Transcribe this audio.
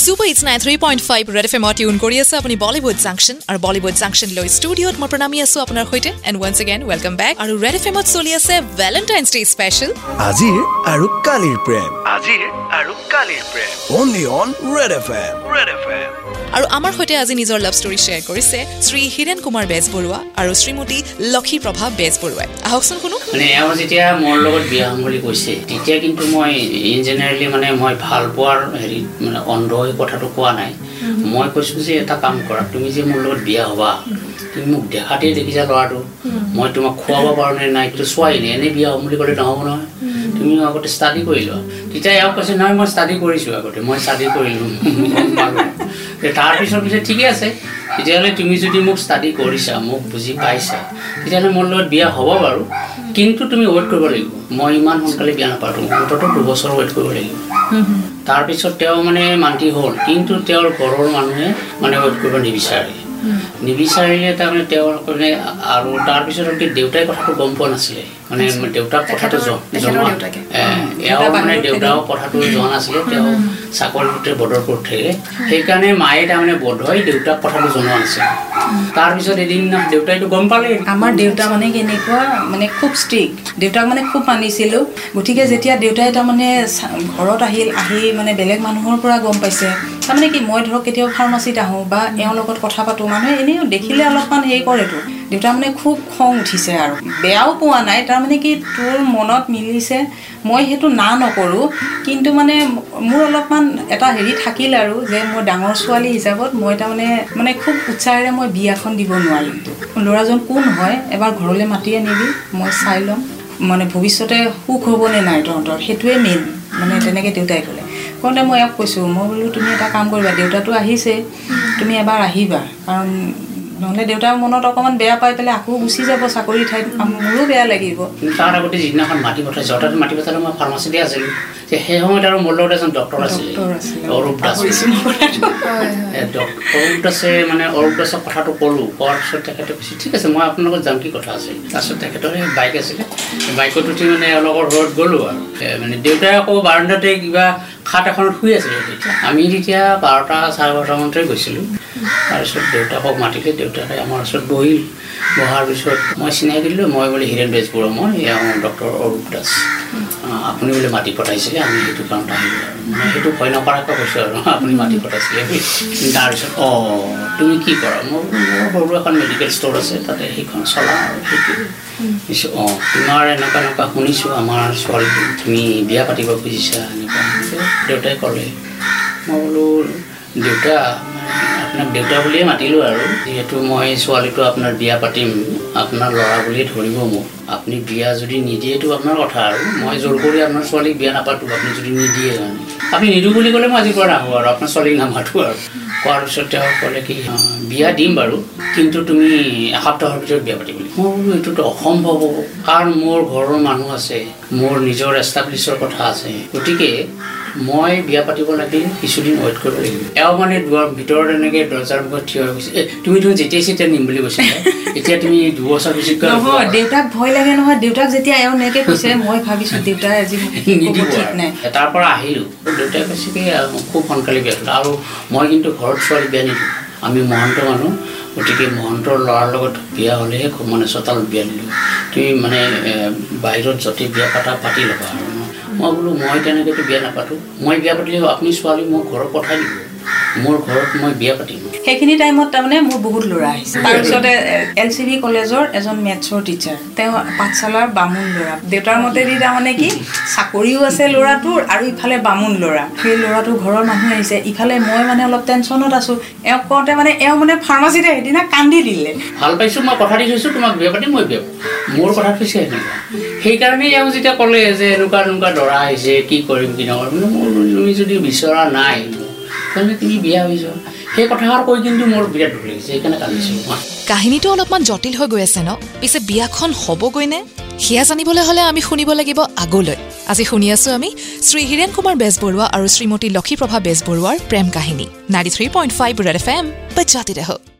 Super it's nine three point five Red F এমত tune কৰি আছে আপুনি বলিউড জাংচন আৰু বলিউড জাংচন লৈ ষ্টুডিঅ'ত মই প্ৰণামী আছো আপোনাৰ সৈতে and once again welcome back আৰু ৰেড এফ এমত চলি আছে ভেলেণ্টাইন্স ডে স্পেচিয়েল আজিৰ আৰু কালিৰ প্ৰেম আজিৰ আৰু কালিৰ প্ৰেম only on red F M red F M আৰু আমাৰ সৈতে আজি নিজৰ লাভ ষ্টৰী শ্বেয়াৰ কৰিছে শ্ৰী হীৰেণ কুমাৰ বেজবৰুৱা আৰু শ্ৰীমতী লক্ষীপ্ৰভা বেজবৰুৱাই। আহকচোন শুনো। মানে এওঁ যেতিয়া মোৰ লগত বিয়া হ'ম বুলি কৈছে তেতিয়া কিন্তু মই ইন জেনেৰেলি মানে মই ভাল পোৱাৰ হেৰিত মানে অন্ধ হৈ কথাটো কোৱা নাই। মই কৈছোঁ যে এটা কাম কৰা তুমি যে মোৰ লগত বিয়া হ'বা তুমি মোক দেখাতেই দেখিছা ল'ৰাটো। মই তোমাক খুৱাব পাৰোঁ নে নাই কিন্তু চোৱাই নাই এনেই বিয়া হ'ম বুলি ক'লে নহ'ব নহয়। তুমি আগতে ষ্টাডি কৰি লোৱা। তেতিয়া এওঁ কৈছে নহয় মই ষ্টাডি কৰিছোঁ আগতে মই ষ্টাডি কৰিলোঁ। গম পালোঁ। তাৰপিছত পিছে ঠিকে আছে। তেতিয়াহ'লে তুমি যদি মোক ষ্টাডি কৰিছা মোক বুজি পাইছা তেতিয়াহ'লে মোৰ লগত বিয়া হ'ব বাৰু। কিন্তু তুমি ৱেইট কৰিব লাগিব। মই ইমান সোনকালে বিয়া নাপাতোঁ। অন্ততঃ দুবছৰ ৱেইট কৰিব লাগিব। তাৰপিছত তেওঁ মানে মান্তি হ'ল। কিন্তু তেওঁৰ ঘৰৰ মানুহে মানে ৱেইট কৰিব নিবিচাৰে। নিবিচাৰিলে তাৰমানে তেওঁৰ মানে আৰু তাৰপিছত কি দেউতাই কথাটো গম পোৱা নাছিলে। মানে দেউতাক কথাটো এওঁ মানে দেউতাও কথাটো জনা নাছিলে। তেওঁ চাকৰি সূত্ৰে বদৰপুৰত থাকে সেইকাৰণে মায়ে তাৰমানে বোধহয় দেউতাক কথাটো জনোৱা নাছিলে। তাৰপিছত এদিন দেউতাইতো গম পালে আমাৰ দেউতা মানে কেনেকুৱা মানে খুব ষ্ট্ৰিক্ট দেউতাক মানে খুব মানিছিলোঁ। গতিকে যেতিয়া দেউতাই তাৰমানে ঘৰত আহিল আহি মানে বেলেগ মানুহৰ পৰা গম পাইছে। তাৰমানে কি মই ধৰক কেতিয়াবা ফাৰ্মাচীত আহোঁ বা এওঁৰ লগত কথা পাতোঁ মানুহে এনেও দেখিলে অলপমান হেৰি কৰেতো দেউতা মানে খুব খং উঠিছে আৰু। বেয়াও পোৱা নাই তাৰমানে কি তোৰ মনত মিলিছে মই সেইটো না নকৰোঁ কিন্তু মানে মোৰ অলপমান এটা হেৰি থাকিল আৰু যে মই ডাঙৰ ছোৱালী হিচাপত মই তাৰমানে মানে খুব উৎসাহেৰে মই বিয়াখন দিব নোৱাৰিম ল'ৰাজন কোন হয় এবাৰ ঘৰলৈ মাতি আনিবি মই চাই ল'ম। মানে ভৱিষ্যতে সুখ হ'বনে নাই তহঁতৰ? সেইটোৱে মেইন মানে তেনেকৈ দেউতাই ক'লে। কওঁতে মই ইয়াক কৈছোঁ মই বোলো তুমি এটা কাম কৰিবা দেউতাটো আহিছে। তুমি এবাৰ আহিবা কাৰণ নহ'লে দেউতাৰ মনত অকণমান বেয়া পাই পেলাই আকৌ গুচি যাব চাকৰি ঠাইত। মোৰো বেয়া লাগিব। তাৰ আগতে যিদিনাখন মাটি পঠাইছে হঠাৎ মাটি পঠালে মই ফাৰ্মাচীতে আছিলোঁ। যে সেই সময়ত আৰু মোৰ লগত এজন ডক্টৰ আছিলে ডক্টৰ আছিলে। অৰূপ দাস। অৰূপ দাসে মানে অৰূপ দাসক কথাটো ক'লোঁ কোৱাৰ পিছত তেখেতে কৈছে ঠিক আছে মই আপোনাৰ লগত যাম কি কথা আছে? তাৰপিছত তেখেতৰ সেই বাইক আছিলে। বাইকত উঠি মানে এওঁলোকৰ ঘৰত গ'লোঁ আৰু। মানে দেউতাই আকৌ বাৰাণ্ডাতে কিবা খাট এখনত শুই আছিলে তেতিয়া। আমি তেতিয়া বাৰটা চাৰে বাৰটামানতে গৈছিলোঁ। তাৰপিছত দেউতাকক মাতিলে দেউতাকে আমাৰ ওচৰত বহিল। বহাৰ পিছত মই চিনাকি দিলোঁ। মই বোলে হীৰেণ বেজবৰুৱা মই এওঁ ডক্টৰ অৰূপ দাস। আপুনি বোলে মাতি পঠাইছিলে আমি সেইটো কাৰণত আহিলোঁ মই সেইটো ভয় নকৰাকৈ কৈছোঁ আৰু আপুনি মাতি পঠাইছিলে তাৰপিছত অঁ তুমি কি কৰা? মোৰ সৰু এখন মেডিকেল ষ্ট'ৰ আছে তাতে সেইখন চলাওঁ আৰু অঁ তোমাৰ এনেকুৱা এনেকুৱা শুনিছোঁ আমাৰ ছোৱালীটো তুমি বিয়া পাতিব খুজিছা এনেকুৱা। এনেকৈ দেউতাই ক'লে মই বোলো দেউতা মানে আপোনাক দেউতা বুলিয়ে মাতিলোঁ আৰু। যিহেতু মই ছোৱালীটো আপোনাৰ বিয়া পাতিম আপোনাৰ ল'ৰা বুলিয়ে ধৰিব মোক। আপুনি বিয়া যদি নিদিয়েতো আপোনাৰ কথা আৰু। মই জোৰ কৰি আপোনাৰ ছোৱালীক বিয়া নাপাতোঁ আপুনি যদি নিদিয়ে মানে আপুনি নিদিওঁ বুলি ক'লে মই আজিৰ পৰা নাহোঁ আৰু আপোনাৰ ছোৱালীক নামাতোঁ আৰু। কোৱাৰ পিছত তেওঁ ক'লে কি "অঁ, বিয়া দিম বাৰু কিন্তু তুমি এসপ্তাহৰ ভিতৰত বিয়া পাতিব লাগিব মই বোলো এইটোতো অসম্ভৱ হ'ব। কাৰণ মোৰ ঘৰৰ মানুহ আছে মোৰ নিজৰ এষ্টাব্লিছৰ কথা আছে। গতিকে মই বিয়া পাতিব লাগিল কিছুদিন ৱেইট কৰিব লাগিব। এওঁ মানে দুৱাৰ ভিতৰত এনেকৈ দৰ্জাৰ মুখত থিয় হৈ গৈছে। "এ, তুমি তুমি যেতিয়াই যেতিয়া নিম বুলি কৈছিলা এতিয়া তুমি দুবছৰ পিছত নহয় নোপোৱা?" দেউতাক ভয় লাগে নহয়। দেউতাক যেতিয়া এওঁ এনেকৈ কৈছে মই ভাবিছোঁ দেউতাই আজি নিদিব। ঠিক নাই। তাৰ পৰা আহিলোঁ। দেউতাই কৈছে কি খুব সোনকালে বিয়া দিলোঁ আৰু মই কিন্তু ঘৰত ছোৱালী বিয়া নিদিওঁ। আমি মহন্ত মানুহ। গতিকে মহন্তৰ ল'ৰাৰ লগত বিয়া হ'লেহে মানে চোতালত বিয়া দিলোঁ তুমি মানে বাহিৰত য'তে বিয়া পাতা পাতি ল'বা আৰু। মই বোলো মই তেনেকৈতো বিয়া নাপাতোঁ? মই বিয়া পাতিলে আপুনি ছোৱালী মোক ঘৰত পঠাই দিব। মোৰ ঘৰত মই বিয়া পাতিম। সেইখিনি টাইমত তাৰমানে মোৰ বহুত ল'ৰা আহিছে। তাৰপিছতে এল চি বি কলেজৰ এজন মেথছৰ টিচাৰ তেওঁ পাঠশালাৰ বামুণ ল'ৰা। দেউতাৰ মতেদি তাৰমানে কি চাকৰিও আছে ল'ৰাটোৰ আৰু ইফালে বামুণ ল'ৰা। সেই ল'ৰাটোৰ ঘৰৰ মানুহ আহিছে। ইফালে মই মানে অলপ টেনশ্যনত আছোঁ। এওঁক কওঁতে মানে এওঁ মানে ফাৰ্মাচীতে সেইদিনা কান্দি দিলে। ভাল পাইছোঁ মই কথা দি থৈছোঁ তোমাক বিয়া পাতিম মই বিয়া মোৰ কথা থৈছে সেইকাৰণে এওঁ যেতিয়া ক'লে যে এনেকুৱা এনেকুৱা দৰা আহিছে কি কৰিম কি নকৰিম মোৰ তুমি যদি বিচৰা নাই কাহিনীটো অলপমান জটিল হৈ গৈ আছে ন? পিছে বিয়াখন হ'বগৈ নে? সেয়া জানিবলৈ হ'লে আমি শুনিব লাগিব আগলৈ। আজি শুনি আছো আমি শ্ৰী হীৰেণ কুমাৰ বেজবৰুৱা আৰু শ্ৰীমতী লক্ষীপ্ৰভা বেজবৰুৱাৰ প্ৰেম কাহিনী ninety three point five red F M বজাতে